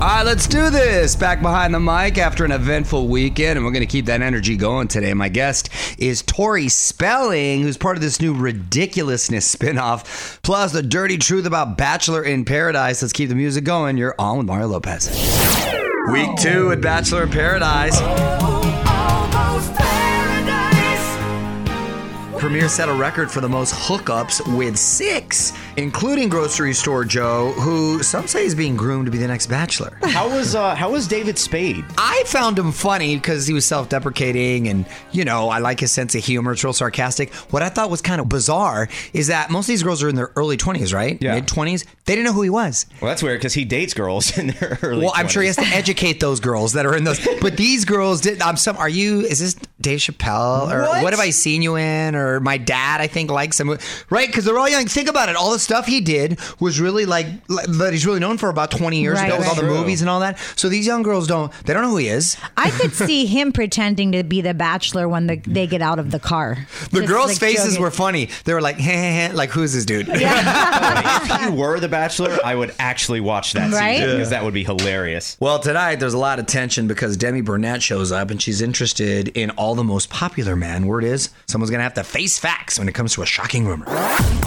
All right, let's do this. Back behind the mic after an eventful weekend, and we're going to keep that energy going today. My guest is Tori Spelling, who's part of this new ridiculousness spinoff, plus the dirty truth about Bachelor in Paradise. Let's keep the music going. You're on with Mario Lopez. Week two at Bachelor in Paradise. Premiere set a record for the most hookups with six, including grocery store Joe, who some say is being groomed to be the next Bachelor. How was uh, how was David Spade? I found him funny because he was self-deprecating and you know I like his sense of humor. It's real sarcastic. What I thought was kind of bizarre is that most of these girls are in their early twenties, right? Yeah. Mid twenties. They didn't know who he was. Well, that's weird because he dates girls in their early. Well, I'm sure he has to educate those girls that are in those. But these girls did. I'm some. Are you? Is this Dave Chappelle or What? what, have I seen you in? Or my dad, I think, likes him. Right? Because they're all young. Think about it. All the stuff he did was really like like- that. He's really known for about 20 years Right, ago with all the right. movies and all that. So these young girls don't. They don't know who he is. I could see him pretending to be the bachelor when the, they get out of the car. The Just, girls' like, faces joking. were funny. They were like, heh, heh, heh, like who's this dude? if you were the Bachelor, I would actually watch that Right? season because that would be hilarious. Well, tonight there's a lot of tension because Demi Burnett shows up and she's interested in all the most popular man. Word is, someone's gonna have to face facts when it comes to a shocking rumor.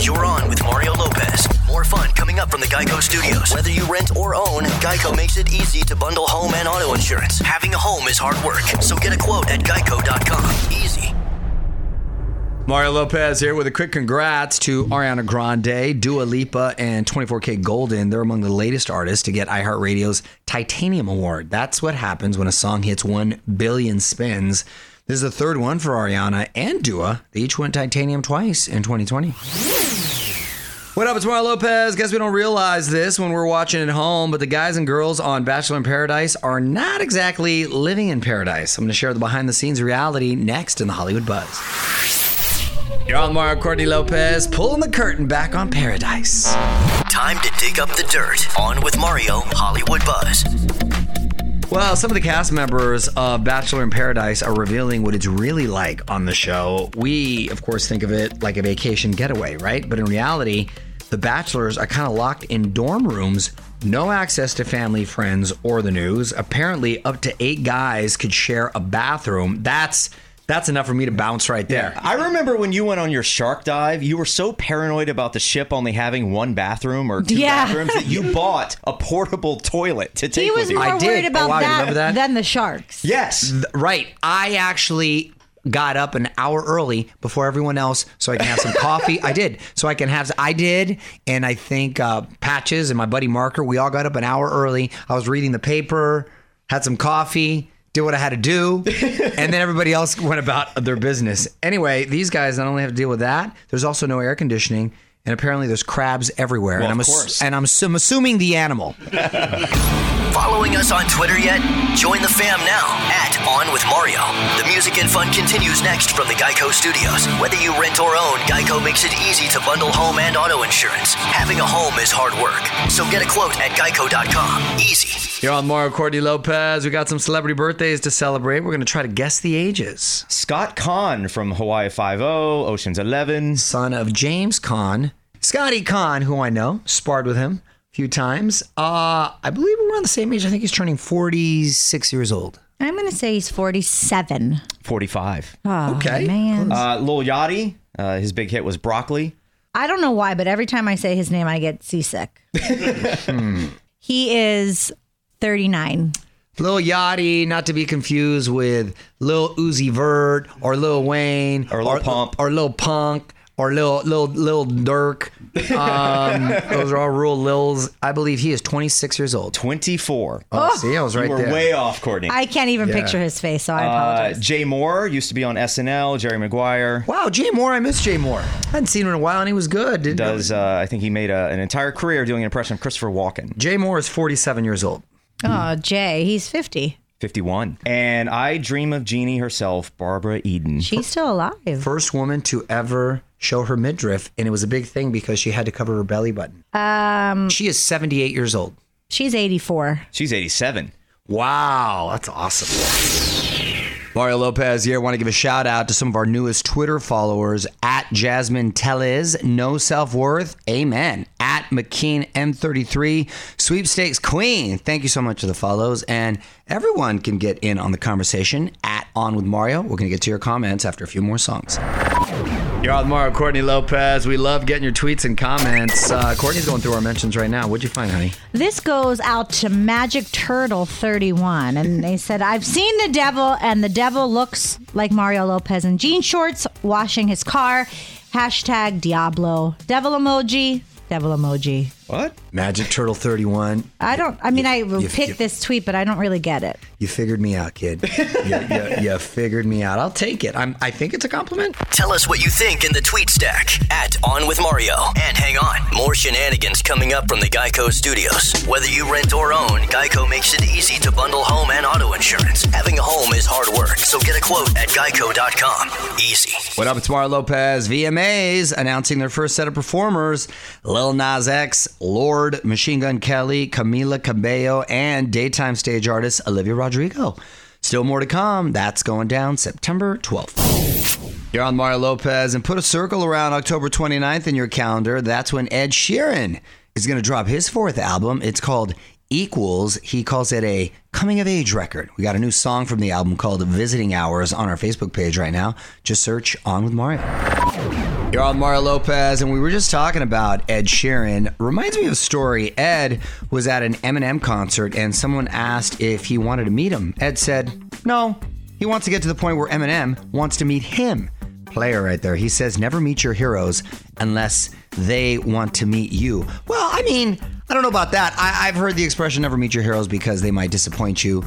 You're on with Mario Lopez. More fun coming up from the Geico Studios. Whether you rent or own, Geico makes it easy to bundle home and auto insurance. Having a home is hard work, so get a quote at geico.com. Easy. Mario Lopez here with a quick congrats to Ariana Grande, Dua Lipa, and 24K Golden. They're among the latest artists to get iHeartRadio's Titanium Award. That's what happens when a song hits 1 billion spins. This is the third one for Ariana and Dua. They each went Titanium twice in 2020. What up, it's Mario Lopez. Guess we don't realize this when we're watching at home, but the guys and girls on Bachelor in Paradise are not exactly living in paradise. I'm going to share the behind the scenes reality next in the Hollywood Buzz. You're on Mario Courtney Lopez, pulling the curtain back on Paradise. Time to dig up the dirt. On with Mario, Hollywood Buzz. Well, some of the cast members of Bachelor in Paradise are revealing what it's really like on the show. We, of course, think of it like a vacation getaway, right? But in reality, the Bachelors are kind of locked in dorm rooms, no access to family, friends, or the news. Apparently, up to eight guys could share a bathroom. That's that's enough for me to bounce right there. I remember when you went on your shark dive, you were so paranoid about the ship only having one bathroom or two Yeah. bathrooms that you bought a portable toilet to take He was with you. more I did. worried Oh, about wow, you that, remember that? than the sharks. yes. Th- Right. I actually got up an hour early before everyone else so I can have some coffee. I did. So I can have, I did. And I think uh, Patches and my buddy Marker, we all got up an hour early. I was reading the paper, had some coffee, did what I had to do. and then everybody else went about their business. Anyway, these guys not only have to deal with that, there's also no air conditioning. And apparently there's crabs everywhere. Well, and I'm of ass- course. and I'm, assum- assuming the animal. Following us on Twitter yet? Join the fam now at On with Mario. The music and fun continues next from the Geico Studios. Whether you rent or own, Geico makes it easy to bundle home and auto insurance. Having a home is hard work, so get a quote at geico.com. Easy. You're on Mario Courtney Lopez. We got some celebrity birthdays to celebrate. We're going to try to guess the ages. Scott Caan from Hawaii Five O, Ocean's Eleven. son of James Caan, Scotty Caan, who I know, sparred with him a few times. Uh, I believe we're around the same age. I think he's turning 46 years old. I'm going to say he's 47. 45. Oh, Okay. man. Uh, Lil Yachty, uh, his big hit was Broccoli. I don't know why, but every time I say his name, I get seasick. he is 39. Lil Yachty, not to be confused with Lil Uzi Vert or Lil Wayne Or Lil Pump. or Lil Punk or Lil Lil Lil Dirk. Um, those are all real Lils. I believe he is 26 years old. 24. Oh, see, I was right you were there. way off, Courtney. I can't even Yeah. picture his face, so I uh, apologize. Jay Mohr used to be on SNL. Jerry Maguire wow, Jay Mohr. I miss Jay Mohr. I hadn't seen him in a while, and he was good. Didn't does. Uh, I think he made a, an entire career doing an impression of Christopher Walken. Jay Mohr is 47 years old. Oh, Jay, he's 50. 51. And I dream of Jeannie herself, Barbara Eden. She's still alive. first woman to ever show her midriff, and it was a big thing because she had to cover her belly button. Um, She is 78 years old. she's 84. She's 87. Wow, that's awesome. Mario Lopez here. I want to give a shout out to some of our newest Twitter followers at Jasmine Tellez, no self worth, amen. At McKean M33, sweepstakes queen. Thank you so much for the follows. And everyone can get in on the conversation at On with Mario. We're going to get to your comments after a few more songs. You're on Mario Courtney Lopez. We love getting your tweets and comments. Uh, Courtney's going through our mentions right now. What'd you find, honey? This goes out to Magic Turtle 31. And they said, I've seen the devil, and the devil looks like Mario Lopez in jean shorts washing his car. Hashtag Diablo. Devil emoji. Devil emoji. What? Magic Turtle 31. I don't, I mean, I you- picked you- this tweet, but I don't really get it. You figured me out, kid. you, you, you figured me out. I'll take it. I'm, I think it's a compliment. Tell us what you think in the tweet stack at On With Mario. And hang on, more shenanigans coming up from the Geico studios. Whether you rent or own, Geico makes it easy to bundle home and auto insurance. Having a home is hard work, so get a quote at geico.com. Easy. What up? It's Mario Lopez. VMAs announcing their first set of performers Lil Nas X, Lorde, Machine Gun Kelly, Camila Cabello, and daytime stage artist Olivia Rodrigo. Still more to come. That's going down September 12th. You're on Mario Lopez and put a circle around October 29th in your calendar. That's when Ed Sheeran is going to drop his fourth album. It's called Equals. He calls it a coming of age record. We got a new song from the album called Visiting Hours on our Facebook page right now. Just search On with Mario. You're on Mario Lopez, and we were just talking about Ed Sheeran. Reminds me of a story. Ed was at an Eminem concert, and someone asked if he wanted to meet him. Ed said, No, he wants to get to the point where Eminem wants to meet him. Player right there. He says, Never meet your heroes unless they want to meet you. Well, I mean, I don't know about that. I, I've heard the expression never meet your heroes because they might disappoint you.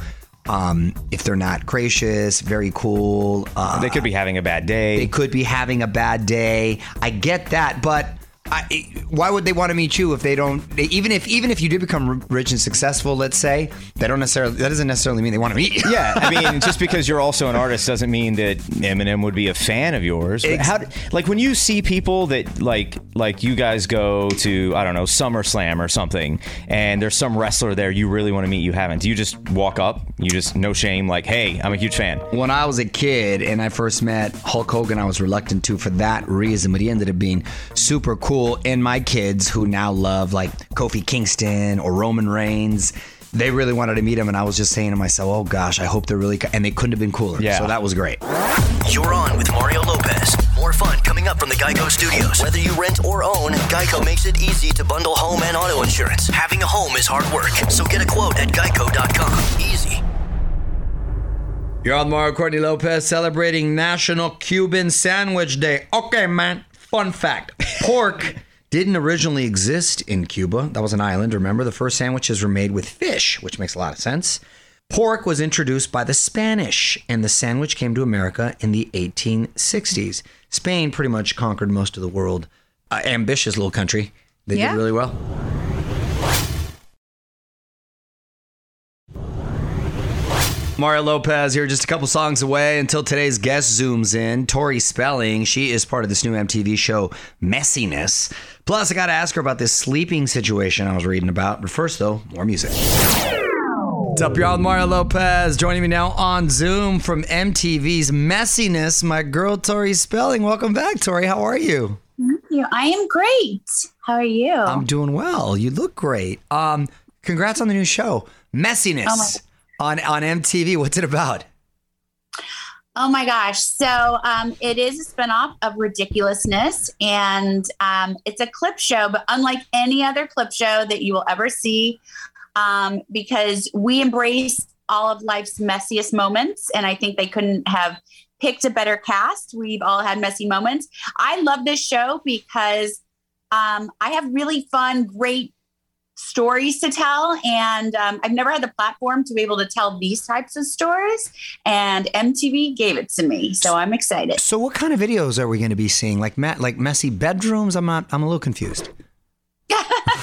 Um, if they're not gracious, very cool, uh, They could be having a bad day. they could be having a bad day. I get that, but I, why would they want to meet you if they don't? They, even if even if you did become rich and successful, let's say, they don't necessarily. That doesn't necessarily mean they want to meet you. yeah, I mean, just because you're also an artist doesn't mean that Eminem would be a fan of yours. How, like when you see people that like like you guys go to I don't know SummerSlam or something, and there's some wrestler there you really want to meet, you haven't. Do you just walk up? You just no shame, like, hey, I'm a huge fan. When I was a kid and I first met Hulk Hogan, I was reluctant to for that reason, but he ended up being super cool. And my kids, who now love like Kofi Kingston or Roman Reigns, they really wanted to meet him. And I was just saying to myself, oh gosh, I hope they're really, co-. and they couldn't have been cooler. Yeah. So that was great. You're on with Mario Lopez. More fun coming up from the Geico Studios. Whether you rent or own, Geico makes it easy to bundle home and auto insurance. Having a home is hard work, so get a quote at geico.com. Easy. You're on Mario Courtney Lopez celebrating National Cuban Sandwich Day. Okay, man. Fun fact pork didn't originally exist in Cuba. That was an island. Remember, the first sandwiches were made with fish, which makes a lot of sense. Pork was introduced by the Spanish, and the sandwich came to America in the 1860s. Spain pretty much conquered most of the world. Uh, ambitious little country. They Yeah. did really well. Mario Lopez here, just a couple songs away until today's guest zooms in. Tori Spelling, she is part of this new MTV show, Messyness. Plus, I got to ask her about this sleeping situation I was reading about. But first, though, more music. What's up, y'all? Mario Lopez joining me now on Zoom from MTV's Messyness. My girl, Tori Spelling. Welcome back, Tori. How are you? Thank you. I am great. How are you? I'm doing well. You look great. Um, congrats on the new show, Messyness, on on MTV. What's it about? oh my gosh. So um, it is a spinoff of Ridiculousness, and um, it's a clip show, but unlike any other clip show that you will ever see, um, because we embrace all of life's messiest moments, and I think they couldn't have picked a better cast. We've all had messy moments. I love this show because um, I have really fun, great stories to tell and um, i've never had the platform to be able to tell these types of stories and mtv gave it to me so i'm excited So, what kind of videos are we going to be seeing? Like, ma- like messy bedrooms? I'm not. I'm a little confused.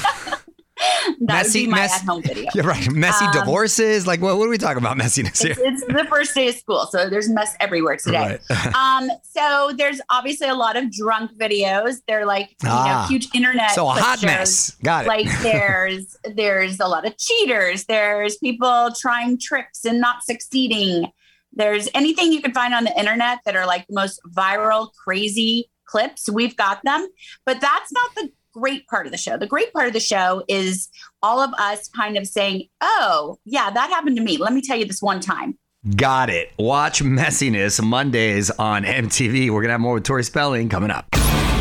that would be my mess- at-home video You're right. Messy Um, divorces. Like, what? What are we talking about? Messiness here. it's, it's the first day of school so there's mess everywhere today Right. um so there's obviously a lot of drunk videos they're like you Ah. know huge internet So a hot shows. mess. Got it. like there's there's a lot of cheaters there's people trying tricks and not succeeding there's anything you can find on the internet that are like the most viral, crazy clips. We've got them, but that's not the great part of the show. The great part of the show is all of us kind of saying, "Oh, yeah, that happened to me. Let me tell you this one time." Got it. Watch Messyness Mondays on MTV. We're going to have more with Tori Spelling coming up.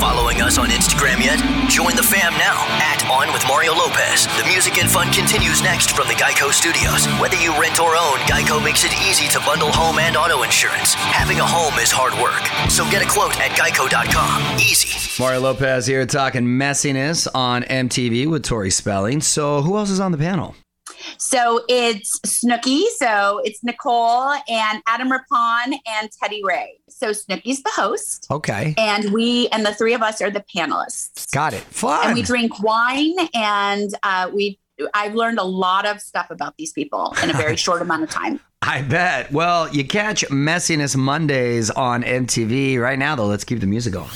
Following us on Instagram yet? Join the fam now at On with Mario Lopez. The music and fun continues next from the Geico Studios. Whether you rent or own, Geico makes it easy to bundle home and auto insurance. Having a home is hard work, so get a quote at geico.com. Easy. Mario Lopez here talking messiness on MTV with Tori Spelling. So, who else is on the panel? So it's Snooki. So it's Nicole and Adam Rippon and Teddy Ray. So Snooki's the host. Okay. And we and the three of us are the panelists. Got it. Fun. And we drink wine and uh, we I've learned a lot of stuff about these people in a very short amount of time. I bet. Well, you catch Messyness Mondays on MTV. Right now, though, let's keep the music going.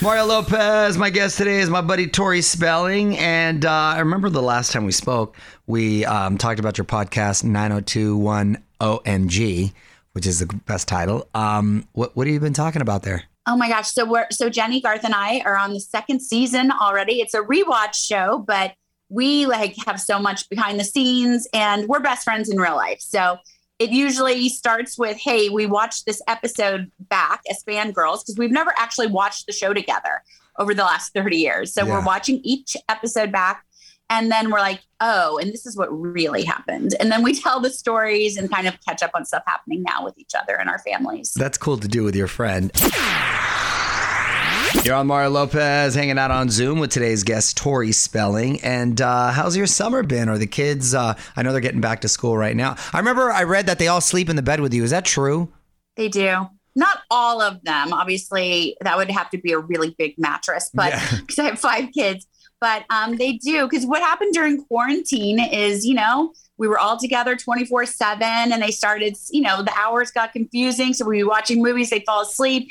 Mario Lopez, my guest today is my buddy Tori Spelling. And uh, I remember the last time we spoke, we um, talked about your podcast, 9021 OMG, which is the best title. Um, what, what have you been talking about there? Oh my gosh. So we're so Jennie, Garth, and I are on the second season already. It's a rewatch show, but we like have so much behind the scenes and we're best friends in real life. So it usually starts with, hey, we watched this episode back as fangirls because we've never actually watched the show together over the last 30 years. So Yeah. we're watching each episode back. And then we're like, oh, and this is what really happened. And then we tell the stories and kind of catch up on stuff happening now with each other and our families. That's cool to do with your friend. You're on Mario Lopez, hanging out on Zoom with today's guest, Tori Spelling. And uh, how's your summer been? Are the kids? Uh, I know they're getting back to school right now. I remember I read that they all sleep in the bed with you. Is that true? They do. Not all of them. Obviously, that would have to be a really big mattress, but Yeah. because I have five kids. But um, they do. Because what happened during quarantine is, you know, we were all together 24 7 and they started, you know, the hours got confusing. So we were watching movies, they'd fall asleep.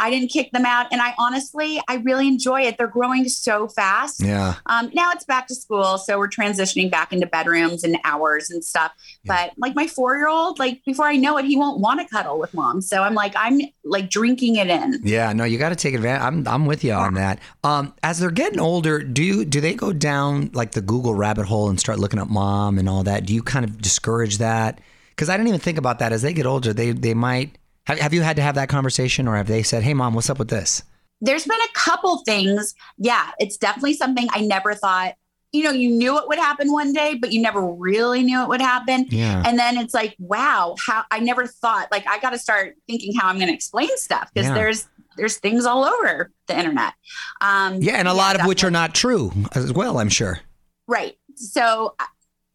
I didn't kick them out. And I honestly, I really enjoy it. They're growing so fast. Yeah. Um, now it's back to school, so we're transitioning back into bedrooms and hours and stuff. But like my four year old, like before I know it, he won't want to cuddle with mom. So I'm like, I'm like drinking it in. Yeah, no, you got to take advantage. I'm, I'm with you on that. Um, as they're getting older, do you do they go down like the Google rabbit hole and start looking up mom and all that? Do you kind of discourage that? Because I didn't even think about that. As they get older, they they might. Have, have you had to have that conversation, or have they said, "Hey, mom, what's up with this"? There's been a couple things. Yeah, it's definitely something I never thought. You know, you knew it would happen one day, but you never really knew it would happen. Yeah. And then it's like, wow, how I never thought. Like, I got to start thinking how I'm going to explain stuff because Yeah. there's there's things all over the internet. Um, Yeah, and a lot of which are not true as well. I'm sure. Right. So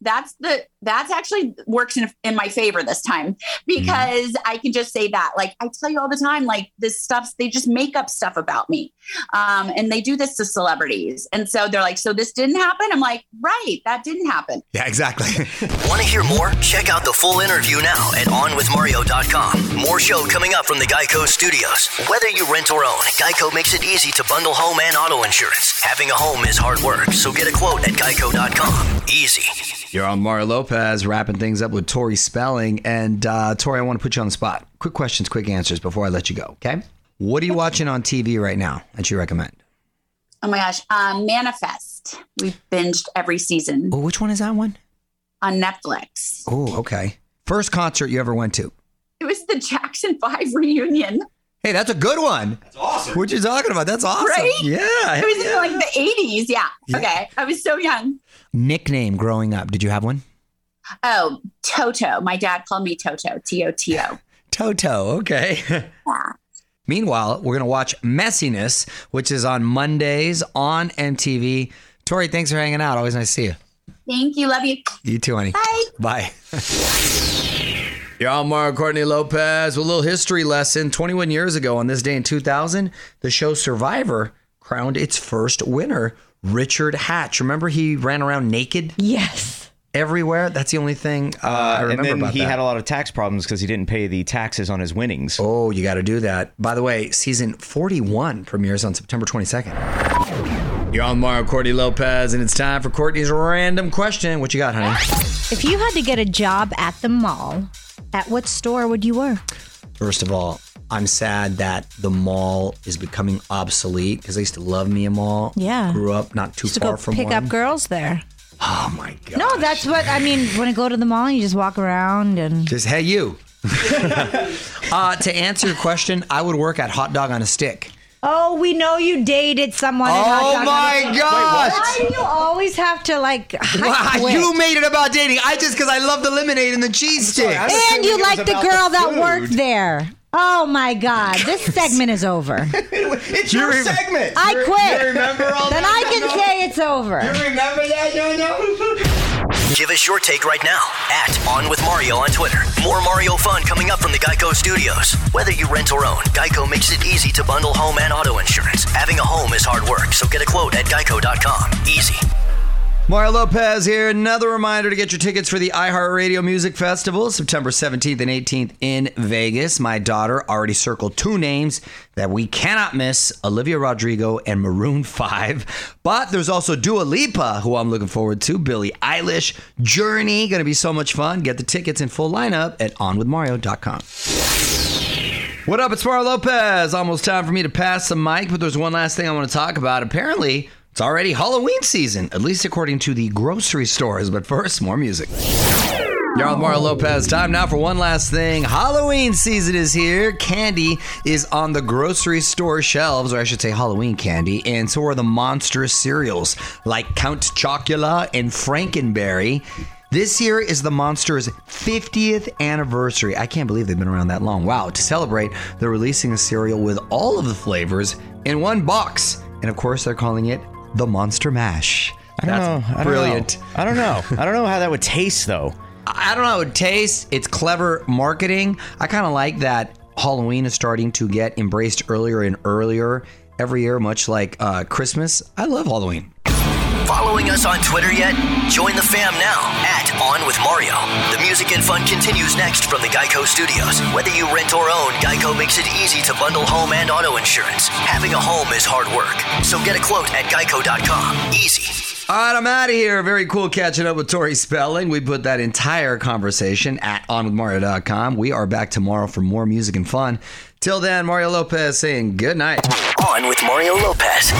that's the that's actually works in in my favor this time because I can just say that. Like I tell you all the time, like this stuff they just make up stuff about me, um, and they do this to celebrities, and so they're like, "So this didn't happen." I'm like, "Right, that didn't happen." Yeah, exactly. Want to hear more? Check out the full interview now at OnWithMario.com. More show coming up from the Geico Studios. Whether you rent or own, Geico makes it easy to bundle home and auto insurance. Having a home is hard work, so get a quote at Geico.com. Easy. You're on Mario Lopez, wrapping things up with Tori Spelling. And uh, Tori, I want to put you on the spot. Quick questions, quick answers before I let you go. Okay. What are you watching on TV right now that you recommend? Oh my gosh, um, Manifest. We've binged every season Oh, which one is that one? on Netflix. Oh, okay. First concert you ever went to? It was the Jackson Five reunion. Hey, that's a good one. That's awesome. What you talking about? That's awesome. Right? Yeah. It was yeah. in like the 80s. Yeah. Okay. I was so young. Nickname growing up. Did you have one? Oh, Toto. My dad called me Toto, T O T O. Toto. Okay. Yeah. Meanwhile, we're going to watch Messyness, which is on Mondays on MTV. Tori, thanks for hanging out. Always nice to see you. Thank you. Love you. You too, honey. Bye. Bye. You're on Mario Courtney Lopez with a little history lesson. 21 years ago, on this day in 2000, the show Survivor crowned its first winner, Richard Hatch. Remember he ran around naked Yes. everywhere? That's the only thing uh, I remember and then about he that. had a lot of tax problems because he didn't pay the taxes on his winnings. Oh, you got to do that. By the way, season 41 premieres on September 22nd. You're on Mario Courtney Lopez, and it's time for Courtney's random question. What you got, honey? If you had to get a job at the mall, at what store would you work? First of all, I'm sad that the mall is becoming obsolete because I used to love me a mall. Yeah. Grew up not too Just to far go from pick one. up girls there. Oh my god. No, that's what I mean. When I go to the mall, you just walk around and Just hey you. uh, to answer your question, I would work at hot dog on a stick. Oh, we know you dated someone. Oh Dog my on the- gosh. Why do you always have to like? Wow, you made it about dating. I just because I love the lemonade and the cheese stick. I'm and you it like the girl the that worked there. Oh my God! This segment is over. It's your You segment. I quit. You remember all Then that? I can say it's over. You remember that, no, no? Give us your take right now at On With Mario on Twitter. More Mario fun coming up from the Geico Studios. Whether you rent or own, Geico makes it easy to bundle home and auto insurance. Having a home is hard work, so get a quote at geico.com. Easy. Mario Lopez here. Another reminder to get your tickets for the iHeartRadio Music Festival, September 17th and 18th in Vegas. My daughter already circled two names that we cannot miss Olivia Rodrigo and Maroon 5. But there's also Dua Lipa, who I'm looking forward to, Billie Eilish, Journey. Going to be so much fun. Get the tickets in full lineup at onwithmario.com. What up? It's Mario Lopez. Almost time for me to pass the mic, but there's one last thing I want to talk about. Apparently, it's already Halloween season, at least according to the grocery stores. But first, more music. On Mario Lopez. Time now for one last thing. Halloween season is here. Candy is on the grocery store shelves, or I should say Halloween candy, and so are the monstrous cereals like Count Chocula and Frankenberry. This year is the Monsters' 50th anniversary. I can't believe they've been around that long. Wow. To celebrate, they're releasing a cereal with all of the flavors in one box. And of course, they're calling it the Monster Mash. I don't know. I don't brilliant. Know. I don't know. I don't know how that would taste though. I don't know how it tastes. It's clever marketing. I kind of like that Halloween is starting to get embraced earlier and earlier every year, much like uh, Christmas. I love Halloween. Following us on Twitter yet? Join the fam now at On With Mario. The music and fun continues next from the Geico Studios. Whether you rent or own, Geico makes it easy to bundle home and auto insurance. Having a home is hard work, so get a quote at geico.com. Easy. All right, I'm out of here. Very cool catching up with Tori Spelling. We put that entire conversation at onwithmario.com. We are back tomorrow for more music and fun. Till then, Mario Lopez saying good night. On with Mario Lopez.